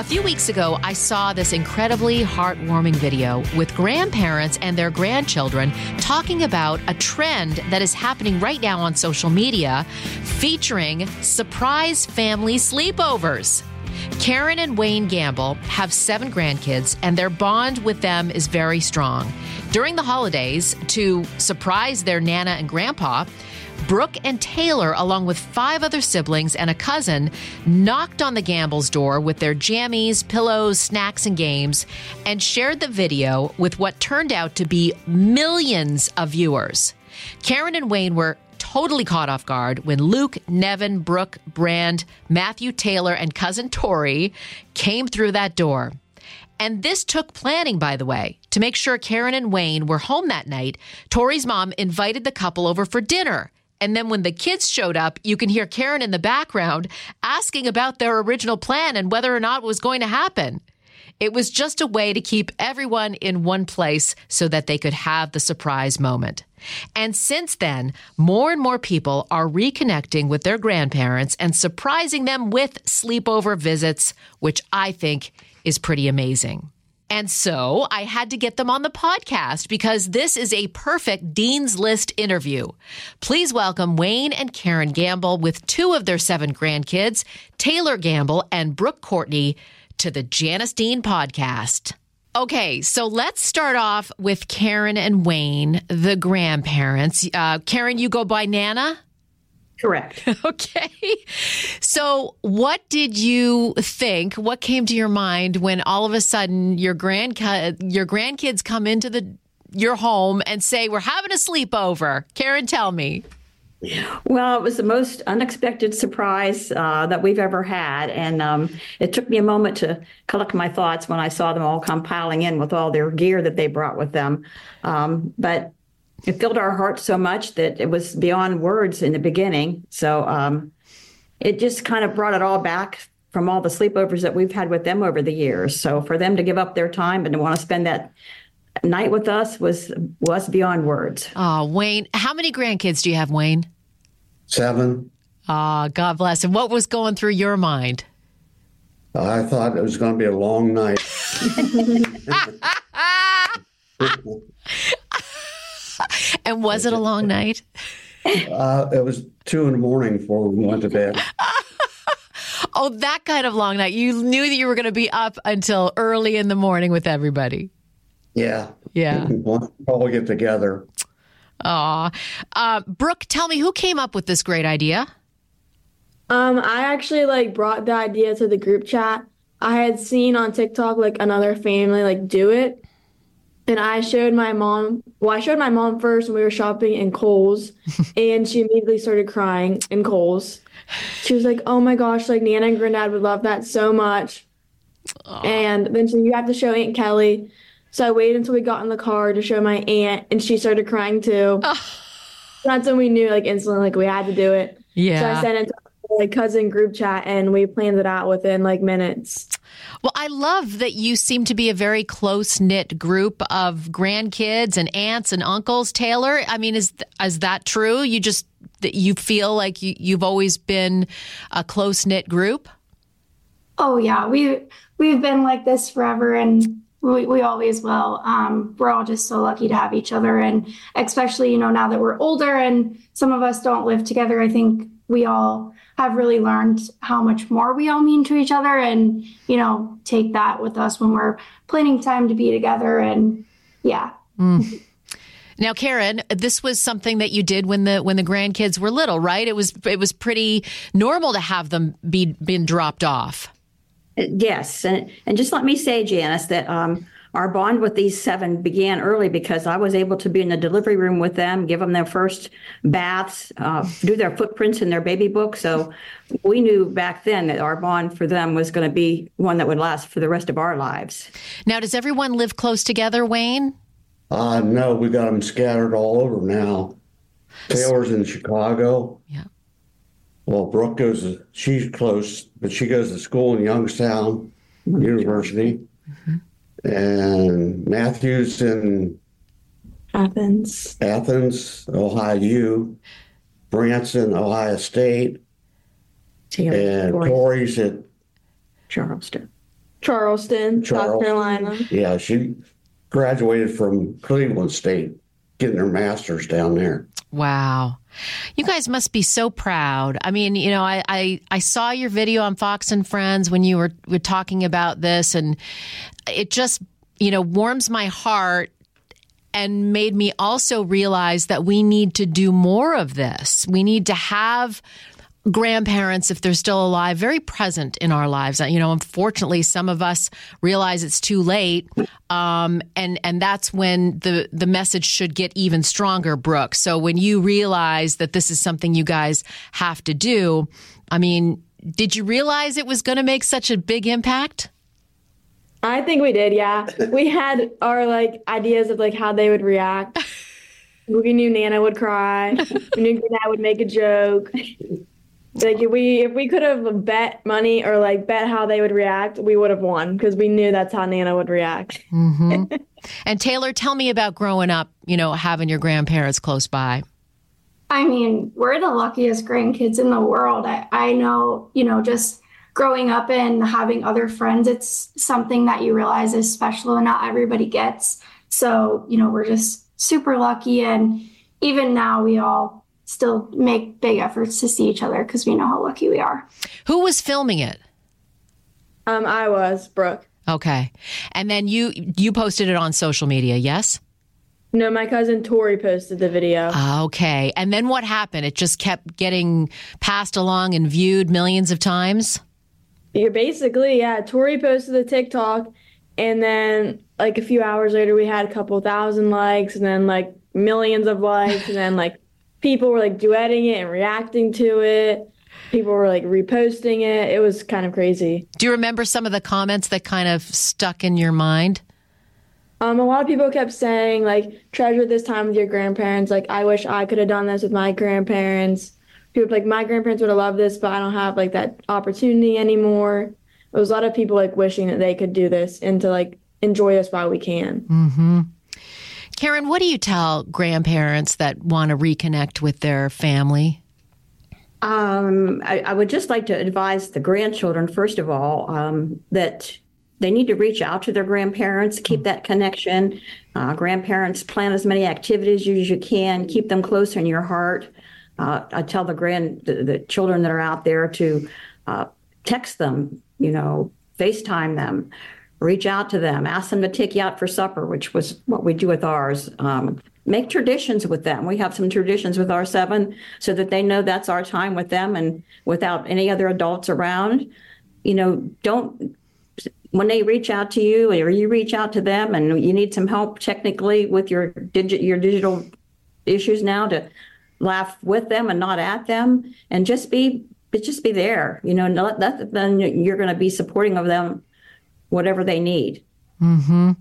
A few weeks ago, I saw this incredibly heartwarming video with grandparents and their grandchildren talking about a trend that is happening right now on social media featuring surprise family sleepovers. Karen and Wayne Gamble have seven grandkids, and their bond with them is very strong. During the holidays, to surprise their Nana and Grandpa, Brooke and Taylor, along with five other siblings and a cousin, knocked on the Gamble's door with their jammies, pillows, snacks, and games, and shared the video with what turned out to be millions of viewers. Karen and Wayne were totally caught off guard when Luke, Nevin, Brooke, Brand, Matthew Taylor, and cousin Tori came through that door. And this took planning, by the way. To make sure Karen and Wayne were home that night, Tori's mom invited the couple over for dinner. And then when the kids showed up, you can hear Karen in the background asking about their original plan and whether or not it was going to happen. It was just a way to keep everyone in one place so that they could have the surprise moment. And since then, more and more people are reconnecting with their grandparents and surprising them with sleepover visits, which I think is pretty amazing. And so I had to get them on the podcast because this is a perfect Dean's List interview. Please welcome Wayne and Karen Gamble with two of their seven grandkids, Taylor Gamble and Brooke Courtney, to the Janice Dean podcast. Okay, so let's start off with Karen and Wayne, the grandparents. Uh, Karen, you go by Nana? Correct. Okay. So, what did you think? What came to your mind when all of a sudden your grand your grandkids come into the your home and say, "We're having a sleepover"? Karen, tell me. Well, it was the most unexpected surprise uh, that we've ever had. And um, it took me a moment to collect my thoughts when I saw them all come piling in with all their gear that they brought with them. Um, but it filled our hearts so much that it was beyond words in the beginning. So um, it just kind of brought it all back from all the sleepovers that we've had with them over the years. So for them to give up their time and to want to spend that night with us was was beyond words. Oh, Wayne, how many grandkids do you have, Wayne? Seven. Ah, oh, God bless. And what was going through your mind? I thought it was going to be a long night. and was it a long night? Uh, it was two in the morning before we went to bed. oh, that kind of long night. You knew that you were going to be up until early in the morning with everybody. Yeah. Yeah. We'll probably get together. Aw. Uh, Brooke, tell me who came up with this great idea? Um, I actually like brought the idea to the group chat. I had seen on TikTok like another family like do it. And I showed my mom, well, I showed my mom first when we were shopping in Kohl's, and she immediately started crying in Kohl's. She was like, oh my gosh, like Nana and Granddad would love that so much. Aww. And then she, you have to show Aunt Kelly. So I waited until we got in the car to show my aunt, and she started crying too. That's when we knew, like instantly, like we had to do it. Yeah. So I sent it to like cousin group chat, and we planned it out within like minutes. Well, I love that you seem to be a very close knit group of grandkids and aunts and uncles. Taylor, I mean, is is that true? You just you feel like you, you've always been a close knit group. Oh yeah, we we've been like this forever, and we, we always will. Um, we're all just so lucky to have each other. And especially, you know, now that we're older and some of us don't live together, I think we all have really learned how much more we all mean to each other and, you know, take that with us when we're planning time to be together. And yeah. Mm. Now, Karen, this was something that you did when the when the grandkids were little, right? It was it was pretty normal to have them be been dropped off. Yes, and and just let me say, Janice, that um, our bond with these seven began early because I was able to be in the delivery room with them, give them their first baths, uh, do their footprints in their baby book. So we knew back then that our bond for them was going to be one that would last for the rest of our lives. Now, does everyone live close together, Wayne? Uh, no, we got them scattered all over now. Taylor's in Chicago. Yeah. Well, Brooke goes, she's close, but she goes to school in Youngstown University. And Matthew's in Athens. Athens, Ohio U, Branson, Ohio State, Taylor, and Tori, Tori's at, Charleston. Charleston, South Carolina. yeah, she graduated from Cleveland State, getting her master's down there. Wow. You guys must be so proud. I mean, you know, I, I, I saw your video on Fox and Friends when you were, were talking about this, and it just, you know, warms my heart and made me also realize that we need to do more of this. We need to have grandparents, if they're still alive, very present in our lives. You know, unfortunately, some of us realize it's too late, um, and and that's when the the message should get even stronger, Brooke. So when you realize that this is something you guys have to do, I mean, did you realize it was going to make such a big impact? I think we did, yeah. We had our like ideas of like how they would react. We knew Nana would cry. We knew Nana would make a joke. Like if we if we could have bet money or like bet how they would react, we would have won because we knew that's how Nana would react. Mm-hmm. And Taylor, tell me about growing up. You know, having your grandparents close by. I mean, we're the luckiest grandkids in the world. I, I know, you know, just growing up and having other friends, it's something that you realize is special and not everybody gets. So, you know, we're just super lucky. And even now, we all still make big efforts to see each other because we know how lucky we are. Who was filming it? Um, I was Brooke. Okay, and then you you posted it on social media. Yes. No, my cousin Tori posted the video. Okay. And then what happened? It just kept getting passed along and viewed millions of times? You're basically, yeah. Tori posted the TikTok, and then like a few hours later, we had a couple thousand likes, and then like millions of likes, and then like people were like duetting it and reacting to it. People were like reposting it. It was kind of crazy. Do you remember some of the comments that kind of stuck in your mind? Um, a lot of people kept saying like treasure this time with your grandparents. Like I wish I could have done this with my grandparents. People like my grandparents would have loved this, but I don't have like that opportunity anymore. There was a lot of people like wishing that they could do this and to like enjoy this while we can. Karen, what do you tell grandparents that want to reconnect with their family? Um, I, I would just like to advise the grandchildren, first of all, um, that they need to reach out to their grandparents, keep that connection. Uh, grandparents plan as many activities as you can, keep them close in your heart. Uh, I tell the grand the, the children that are out there to uh, text them, you know, FaceTime them, reach out to them, ask them to take you out for supper, which was what we do with ours. Um, make traditions with them. We have some traditions with our seven so that they know that's our time with them and without any other adults around. You know, don't when they reach out to you or you reach out to them and you need some help technically with your digit your digital issues now to laugh with them and not at them and just be but just be there you know let that then you're going to be supporting of them whatever they need Mm-hmm.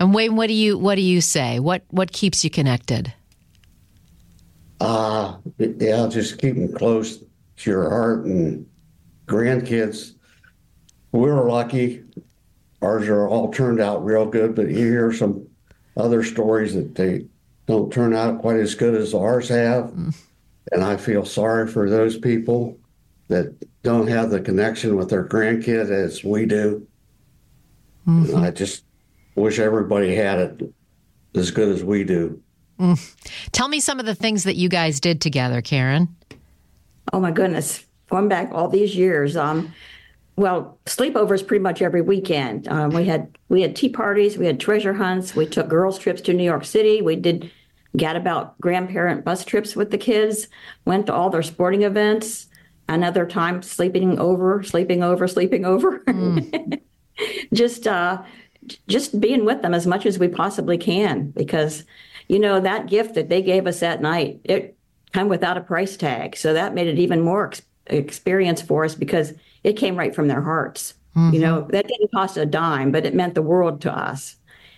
And Wayne, what do you what do you say? What what keeps you connected? Uh, yeah, just keep them close to your heart and grandkids. We were lucky. Ours are all turned out real good, but you hear some other stories that they don't turn out quite as good as ours have. And I feel sorry for those people that don't have the connection with their grandkid as we do. And I just wish everybody had it as good as we do. Tell me some of the things that you guys did together, Karen. Oh my goodness, going back all these years. Um, well, sleepovers pretty much every weekend. Um, we had we had tea parties, we had treasure hunts, we took girls trips to New York City. We did gadabout grandparent bus trips with the kids. Went to all their sporting events. Another time sleeping over, sleeping over, sleeping over. just uh, just being with them as much as we possibly can because you know that gift that they gave us that night it came without a price tag. So that made it even more ex- experience for us because it came right from their hearts. You know that didn't cost a dime but it meant the world to us.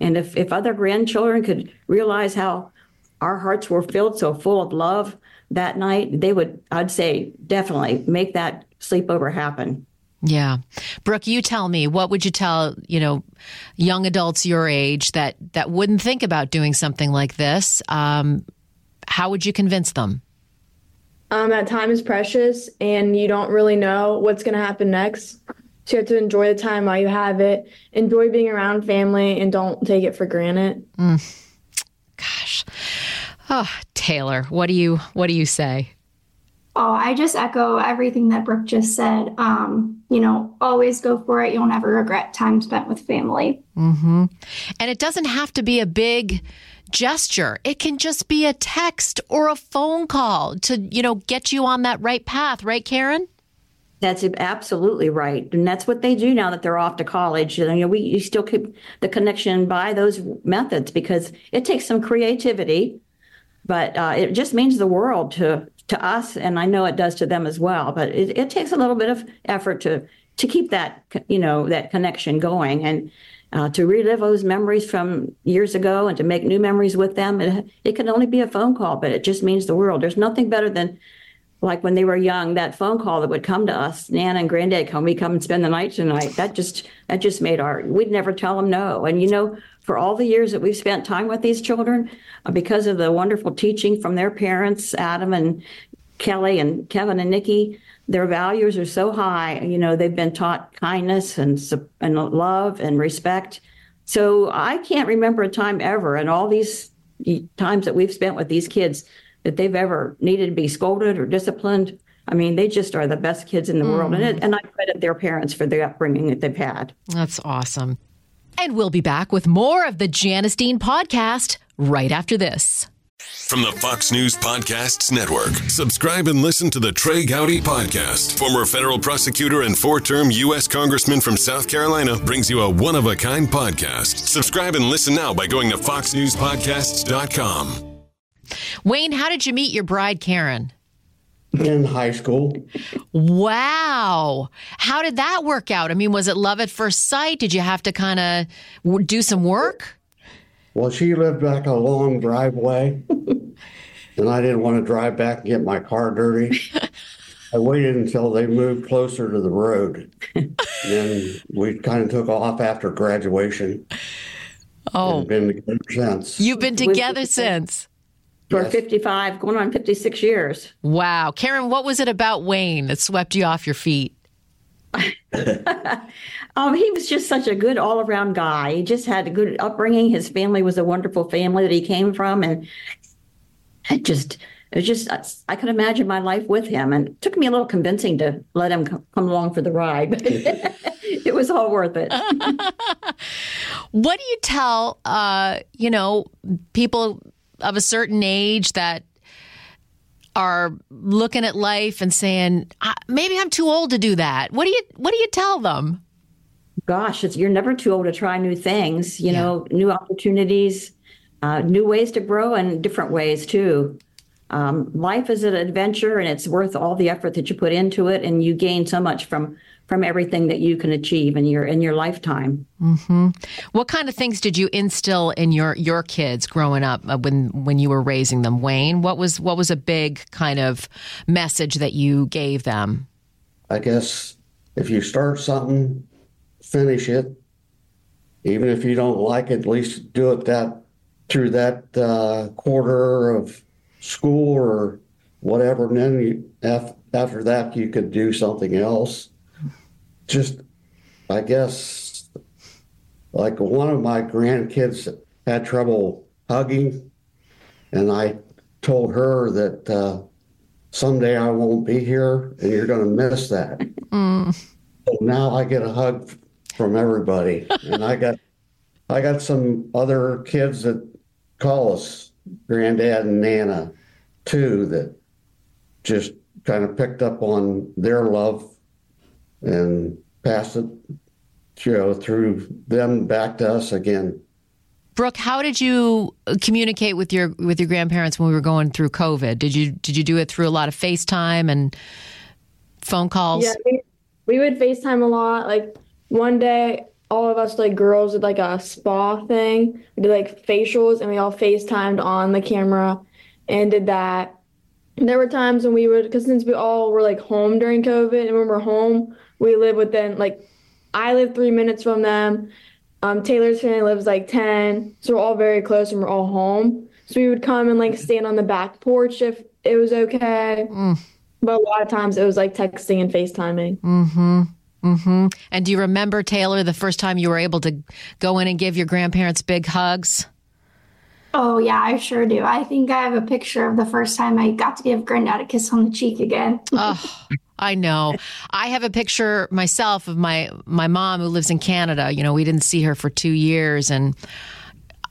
And if, if other grandchildren could realize how our hearts were filled so full of love that night, they would, I'd say, definitely make that sleepover happen. Yeah. Brooke, you tell me, what would you tell, you know, young adults your age that, that wouldn't think about doing something like this? Um, how would you convince them? Um, that time is precious and you don't really know what's going to happen next. So you have to enjoy the time while you have it, enjoy being around family, and don't take it for granted. Mm. Gosh. Oh, Taylor, what do you what do you say? Oh, I just echo everything that Brooke just said. Um, you know, always go for it. You'll never regret time spent with family. Mm-hmm. And it doesn't have to be a big gesture. It can just be a text or a phone call to, you know, get you on that right path, right, Karen? That's absolutely right. And that's what they do now that they're off to college. You know, we you still keep the connection by those methods because it takes some creativity, but uh, it just means the world to to us, and I know it does to them as well. But it, it takes a little bit of effort to to keep that you know that connection going and uh, to relive those memories from years ago and to make new memories with them. It, it can only be a phone call, but it just means the world. There's nothing better than like when they were young, that phone call that would come to us, Nana and Granddad, can we come and spend the night tonight? That just that just made our we'd never tell them no. And you know, for all the years that we've spent time with these children, uh, because of the wonderful teaching from their parents, Adam and Kelly and Kevin and Nikki, their values are so high. You know, they've been taught kindness and and love and respect. So I can't remember a time ever and all these times that we've spent with these kids that they've ever needed to be scolded or disciplined. I mean, they just are the best kids in the mm. world. And, it, and I credit their parents for the upbringing that they've had. That's awesome. And we'll be back with more of the Janice Dean podcast right after this. From the Fox News Podcasts Network, subscribe and listen to the Trey Gowdy Podcast. Former federal prosecutor and four term U.S. Congressman from South Carolina brings you a one of a kind podcast. Subscribe and listen now by going to FoxNewsPodcasts.com. Wayne, how did you meet your bride, Karen? In high school. Wow. How did that work out? I mean, was it love at first sight? Did you have to kind of do some work? Well, she lived back a long driveway, and I didn't want to drive back and get my car dirty. I waited until they moved closer to the road. then we kind of took off after graduation. Oh, been together since. You've been together since for yes. 55, going on 56 years. Wow. Karen, what was it about Wayne that swept you off your feet? um, he was just such a good all around guy. He just had a good upbringing. His family was a wonderful family that he came from. And it just, it was just, I could imagine my life with him. And it took me a little convincing to let him come along for the ride. But it was all worth it. what do you tell, uh, you know, people of a certain age that are looking at life and saying, maybe I'm too old to do that. What do you What do you tell them? Gosh, you're never too old to try new things. You yeah. know, new opportunities, uh, new ways to grow, and different ways too. Um, life is an adventure, and it's worth all the effort that you put into it, and you gain so much from from everything that you can achieve in your in your lifetime. Mm-hmm. What kind of things did you instill in your your kids growing up uh, when when you were raising them, Wayne? What was what was a big kind of message that you gave them? I guess if you start something, finish it. Even if you don't like it, at least do it that through that uh, quarter of school or whatever. And then you, after that, you could do something else just, I guess, like one of my grandkids had trouble hugging, and I told her that uh, someday I won't be here, and you're going to miss that. Mm. So now I get a hug from everybody, and I got I got some other kids that call us granddad and nana too that just kind of picked up on their love and pass it, you know, through them back to us again. Brooke, how did you communicate with your with your grandparents when we were going through COVID? Did you did you do it through a lot of FaceTime and phone calls? Yeah, we, we would FaceTime a lot. Like one day, all of us like girls did like a spa thing. We did like facials and we all FaceTimed on the camera and did that. And there were times when we would, because since we all were like home during COVID and when we're home, we live within like, I live three minutes from them. Um, Taylor's family lives like 10. So we're all very close and we're all home. So we would come and like stand on the back porch if it was okay. But a lot of times it was like texting and FaceTiming. Mm-hmm. Mm-hmm. And do you remember, Taylor, the first time you were able to go in and give your grandparents big hugs? Oh, yeah, I sure do. I think I have a picture of the first time I got to give Granddad a kiss on the cheek again. oh, I know. I have a picture myself of my my mom who lives in Canada. You know, we didn't see her for two years, and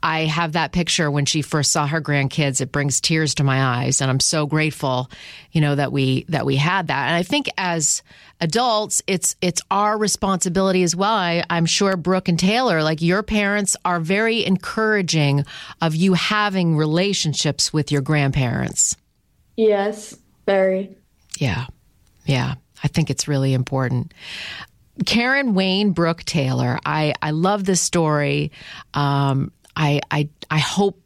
I have that picture when she first saw her grandkids. It brings tears to my eyes, and I'm so grateful, you know, that we that we had that. And I think as adults, it's it's our responsibility as well. I, I'm sure Brooke and Taylor, like your parents, are very encouraging of you having relationships with your grandparents. Yes, very. Yeah, yeah. I think it's really important. Karen Wayne Brooke Taylor. I, I love this story. Um, I, I, I hope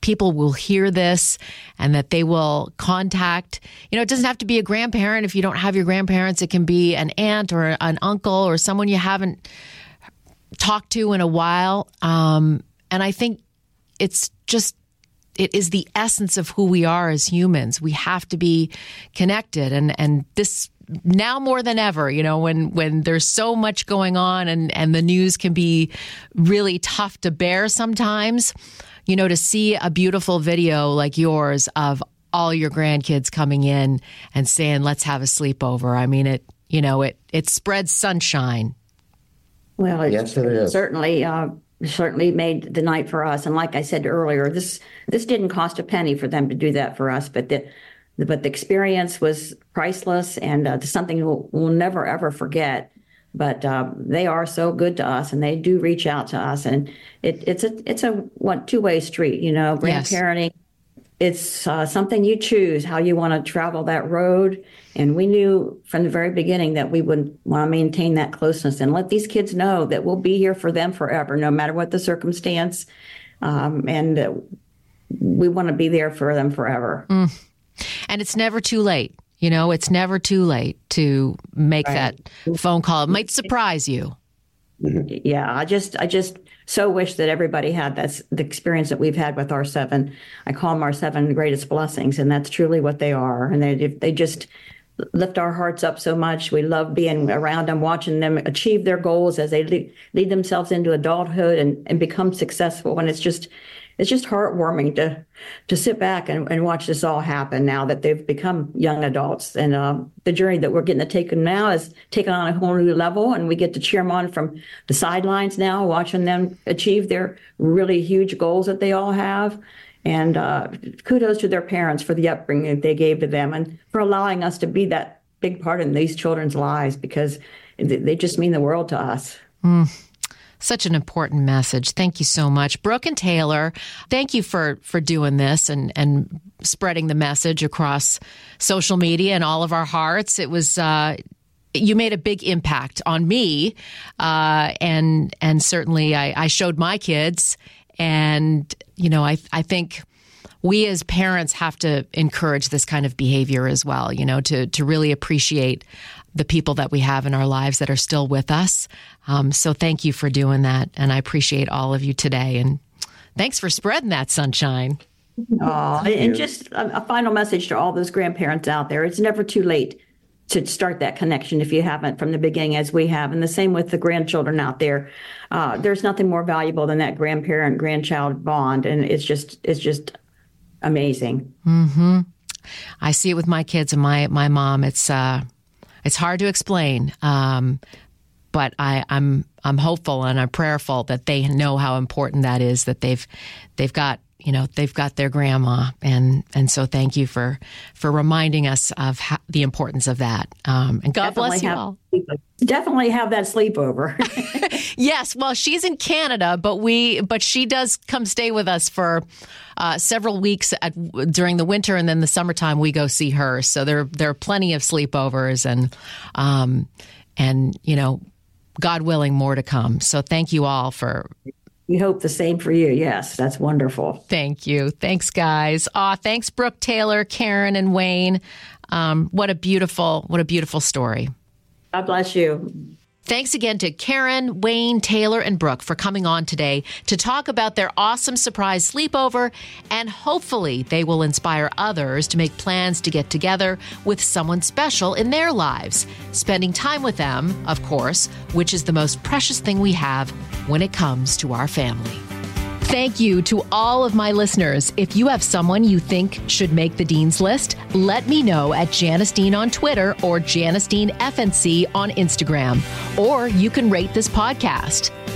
people will hear this and that they will contact you know it doesn't have to be a grandparent if you don't have your grandparents it can be an aunt or an uncle or someone you haven't talked to in a while um, and i think it's just it is the essence of who we are as humans we have to be connected and and this now more than ever, you know, when when there's so much going on and and the news can be really tough to bear sometimes, you know, to see a beautiful video like yours of all your grandkids coming in and saying, "Let's have a sleepover." I mean, it you know, it it spreads sunshine. Well, it Yes, it is. certainly uh, certainly made the night for us. And like I said earlier, this this didn't cost a penny for them to do that for us, but the but the experience was priceless and uh, something we'll, we'll never ever forget. But uh, they are so good to us, and they do reach out to us, and it, it's a it's a one two way street, you know. Yes. It's uh, something you choose how you want to travel that road. And we knew from the very beginning that we would want to maintain that closeness and let these kids know that we'll be here for them forever, no matter what the circumstance. Um, and uh, we want to be there for them forever. And it's never too late. You know, it's never too late to make that phone call. It might surprise you. Yeah, I just, I just so wish that everybody had that's the experience that we've had with our seven. I call them our seven greatest blessings, and that's truly what they are. And they, they just lift our hearts up so much. We love being around them, watching them achieve their goals as they lead, lead themselves into adulthood and, and become successful. And it's just, it's just heartwarming to to sit back and, and watch this all happen now that they've become young adults. And uh, the journey that we're getting to take them now is taken on a whole new level, and we get to cheer them on from the sidelines now, watching them achieve their really huge goals that they all have. And uh, kudos to their parents for the upbringing they gave to them and for allowing us to be that big part in these children's lives because they they just mean the world to us. Such an important message. Thank you so much, Brooke and Taylor. Thank you for for doing this and and spreading the message across social media and all of our hearts. It was. Uh, you made a big impact on me, uh, and and certainly I, I showed my kids, and you know I I think we as parents have to encourage this kind of behavior as well. You know to to really appreciate the people that we have in our lives that are still with us. Um, so thank you for doing that, and I appreciate all of you today. And thanks for spreading that sunshine. Aw, and just a, a final message to all those grandparents out there: it's never too late to start that connection if you haven't from the beginning, as we have, and the same with the grandchildren out there. Uh, there's nothing more valuable than that grandparent grandchild bond, and it's just it's just amazing. hmm I see it with my kids and my my mom. It's uh, it's hard to explain, um, but I, I'm I'm hopeful and I'm prayerful that they know how important that is. That they've they've got you know they've got their grandma, and and so thank you for for reminding us of how, the importance of that. Um, and God bless you all. Definitely have that sleepover. Yes, well, she's in Canada, but we but she does come stay with us for uh, several weeks at, during the winter, and then the summertime we go see her. So there there are plenty of sleepovers, and um, and you know God willing, more to come. So thank you all for We hope the same for you. Yes, that's wonderful. Thank you. Thanks, guys. Aw, thanks, Brooke Taylor, Karen, and Wayne. Um, what a beautiful, what a beautiful story. God bless you. Thanks again to Karen, Wayne, Taylor, and Brooke for coming on today to talk about their awesome surprise sleepover. And hopefully, they will inspire others to make plans to get together with someone special in their lives. Spending time with them, of course, which is the most precious thing we have when it comes to our family. Thank you to all of my listeners. If you have someone you think should make the Dean's List, let me know at Janice Dean on Twitter or Janice Dean FNC on Instagram. Or you can rate this podcast.